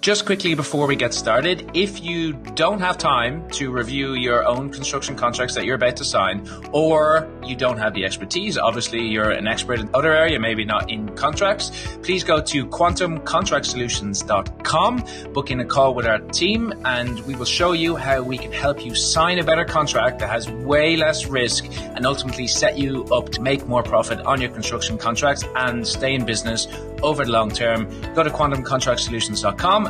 Just quickly before we get started, if you don't have time to review your own construction contracts that you're about to sign, or you don't have the expertise, obviously you're an expert in other area, maybe not in contracts, please go to quantumcontractsolutions.com, book in a call with our team, and we will show you how we can help you sign a better contract that has way less risk and ultimately set you up to make more profit on your construction contracts and stay in business over the long term. Go to quantumcontractsolutions.com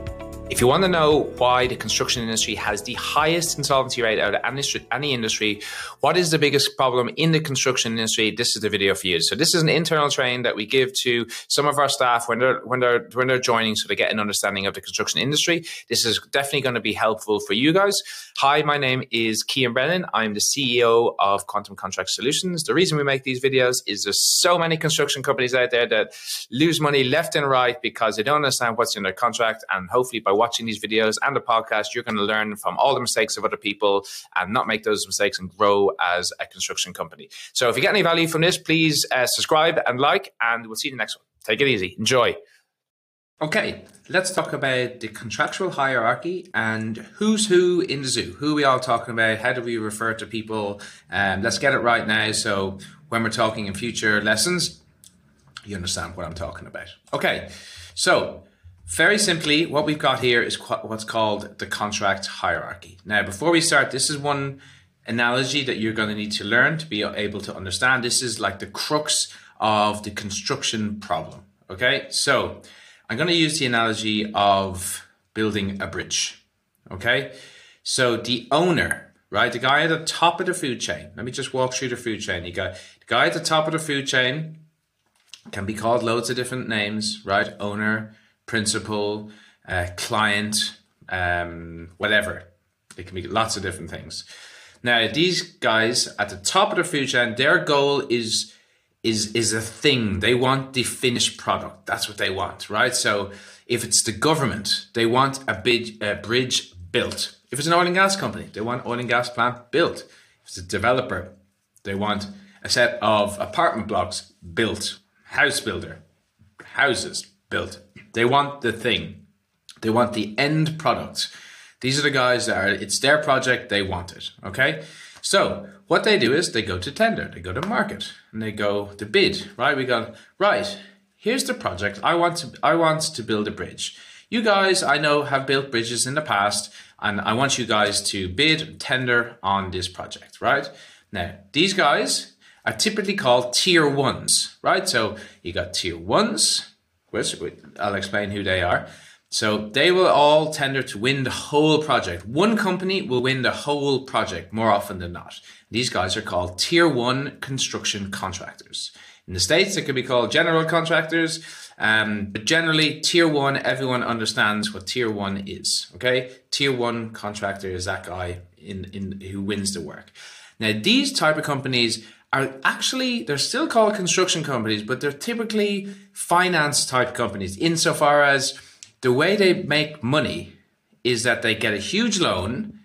If you want to know why the construction industry has the highest insolvency rate out of any industry, what is the biggest problem in the construction industry, this is the video for you. So this is an internal training that we give to some of our staff when they're when they're when they're joining, so they get an understanding of the construction industry. This is definitely going to be helpful for you guys. Hi, my name is Cian Brennan. I'm the CEO of Quantum Contract Solutions. The reason we make these videos is there's so many construction companies out there that lose money left and right because they don't understand what's in their contract, and hopefully by watching these videos and the podcast, you're going to learn from all the mistakes of other people and not make those mistakes and grow as a construction company. So if you get any value from this, please uh, subscribe and like, and we'll see you in the next one. Take it easy. Enjoy. Okay, let's talk about the contractual hierarchy and who's who in the zoo. Who we all talking about? How do we refer to people? Um, let's get it right now. So when we're talking in future lessons, you understand what I'm talking about. Okay, so very simply, what we've got here is what's called the contract hierarchy. Now, before we start, this is one analogy that you're going to need to learn to be able to understand. This is like the crux of the construction problem. Okay, so I'm going to use the analogy of building a bridge. Okay, so the owner, right, the guy at the top of the food chain. Let me just walk through the food chain. You got the guy at the top of the food chain can be called loads of different names, right? Owner, principal, uh, client, um, whatever. It can be lots of different things. Now, these guys at the top of the food chain, their goal is is is a thing. They want the finished product. That's what they want, right? So, if it's the government, they want a big a bridge built. If it's an oil and gas company, they want oil and gas plant built. If it's a developer, they want a set of apartment blocks built. House builder, houses built. They want the thing. They want the end product. These are the guys that are, it's their project, they want it. Okay? So what they do is they go to tender, they go to market, and they go to bid, right? We got, right, here's the project. I want to I want to build a bridge. You guys, I know, have built bridges in the past, and I want you guys to bid tender on this project, right? Now, these guys are typically called tier ones, right? So you got tier ones, which I'll explain who they are. So they will all tender to win the whole project. One company will win the whole project more often than not. These guys are called tier one construction contractors. In the States, it could be called general contractors. Um, but generally, tier one, everyone understands what tier one is. Okay. Tier one contractor is that guy in, in who wins the work. Now, these type of companies are actually they're still called construction companies, but they're typically finance type companies insofar as the way they make money is that they get a huge loan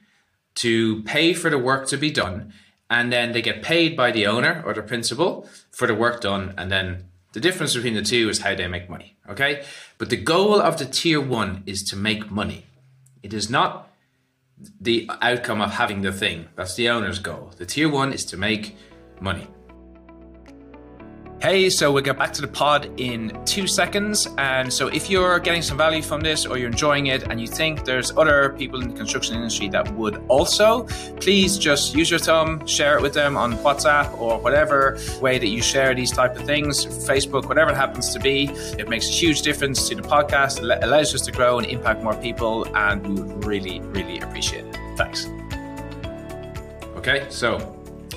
to pay for the work to be done and then they get paid by the owner or the principal for the work done and then the difference between the two is how they make money okay? But the goal of the tier 1 is to make money. It is not the outcome of having the thing. That's the owner's goal. The tier 1 is to make money. Hey, so we'll get back to the pod in two seconds. And so, if you're getting some value from this or you're enjoying it and you think there's other people in the construction industry that would also, please just use your thumb, share it with them on WhatsApp or whatever way that you share these type of things, Facebook, whatever it happens to be. It makes a huge difference to the podcast, it allows us to grow and impact more people. And we would really, really appreciate it. Thanks. Okay, so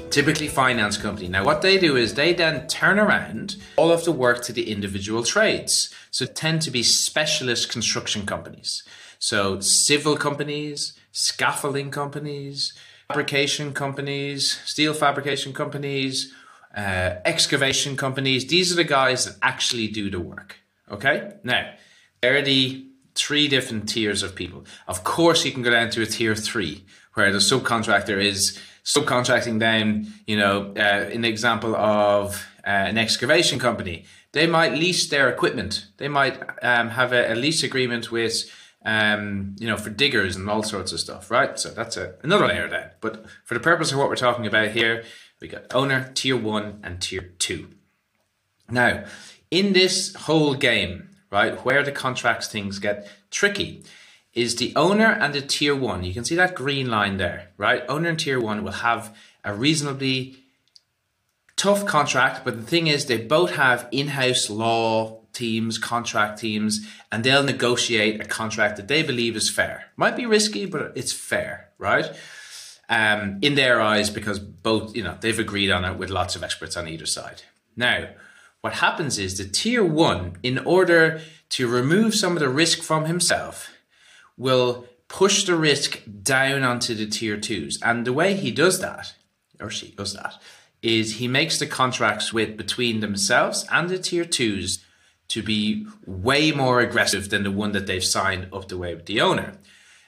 typically finance company. Now, what they do is they then turn around all of the work to the individual trades. So tend to be specialist construction companies. So civil companies, scaffolding companies, fabrication companies, steel fabrication companies, uh, excavation companies. These are the guys that actually do the work. Okay. Now, there are the three different tiers of people. Of course, you can go down to a tier three where the subcontractor is subcontracting them, you know, uh, in the example of uh, an excavation company, they might lease their equipment. They might um, have a, a, lease agreement with, um, you know, for diggers and all sorts of stuff, right? So that's a, another layer down. But for the purpose of what we're talking about here, we got owner, tier one, and tier two. Now, in this whole game, right, where the contracts things get tricky is the owner and the tier one. You can see that green line there, right? Owner and tier one will have a reasonably tough contract, but the thing is, they both have in house law teams, contract teams, and they'll negotiate a contract that they believe is fair. Might be risky, but it's fair, right? Um, in their eyes, because both, you know, they've agreed on it with lots of experts on either side. Now, what happens is the tier one, in order to remove some of the risk from himself, will push the risk down onto the tier twos. And the way he does that, or she does that, is he makes the contracts with between themselves and the tier twos to be way more aggressive than the one that they've signed up the way with the owner.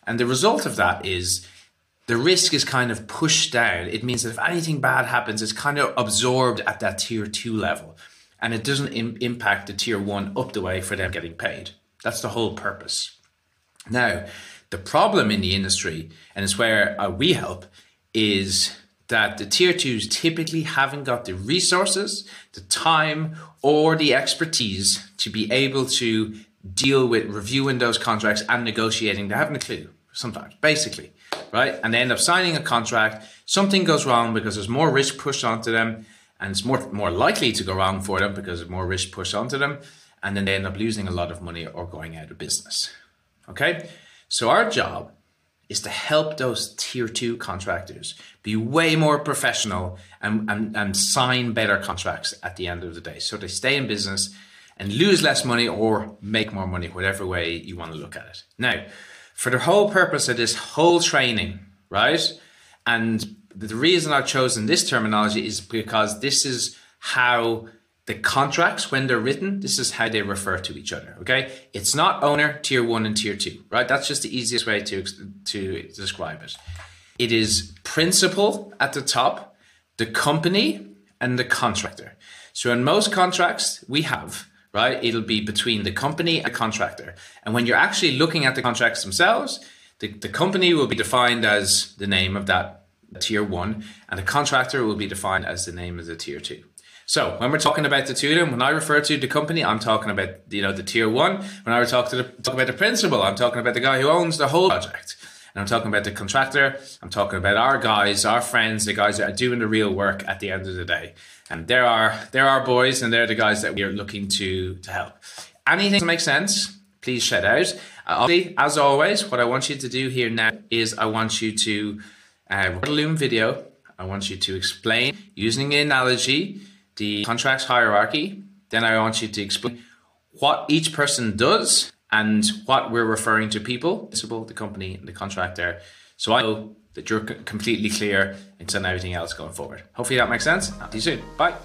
And the result of that is the risk is kind of pushed down. It means that if anything bad happens, it's kind of absorbed at that tier two level and it doesn't Im- impact the tier one up the way for them getting paid. That's the whole purpose. Now, the problem in the industry, and it's where uh, we help, is that the tier twos typically haven't got the resources, the time, or the expertise to be able to deal with reviewing those contracts and negotiating. They haven't a clue sometimes, basically, right? And they end up signing a contract. Something goes wrong because there's more risk pushed onto them, and it's more more likely to go wrong for them because there's more risk pushed onto them, and then they end up losing a lot of money or going out of business. Okay, so our job is to help those tier two contractors be way more professional and, and, and sign better contracts at the end of the day. So they stay in business and lose less money or make more money, whatever way you want to look at it. Now, for the whole purpose of this whole training, right? And the reason I've chosen this terminology is because this is how the contracts, when they're written, this is how they refer to each other. Okay, it's not owner tier one and tier two, right? That's just the easiest way to to describe it. It is principal at the top, the company, and the contractor. So in most contracts we have, right, it'll be between the company and the contractor. And when you're actually looking at the contracts themselves, the, the company will be defined as the name of that tier one, and the contractor will be defined as the name of the tier two. So when we're talking about the them, when I refer to the company, I'm talking about you know the tier one. When I talk to the, talk about the principal, I'm talking about the guy who owns the whole project. And I'm talking about the contractor. I'm talking about our guys, our friends, the guys that are doing the real work at the end of the day. And there are there are boys, and they're the guys that we are looking to to help. Anything that makes sense, please shout out. Uh, as always, what I want you to do here now is I want you to uh, a Loom video. I want you to explain using an analogy the contracts hierarchy. Then I want you to explain what each person does and what we're referring to people, the company, and the contractor. So I know that you're completely clear and on everything else going forward. Hopefully that makes sense. I'll see you soon. Bye.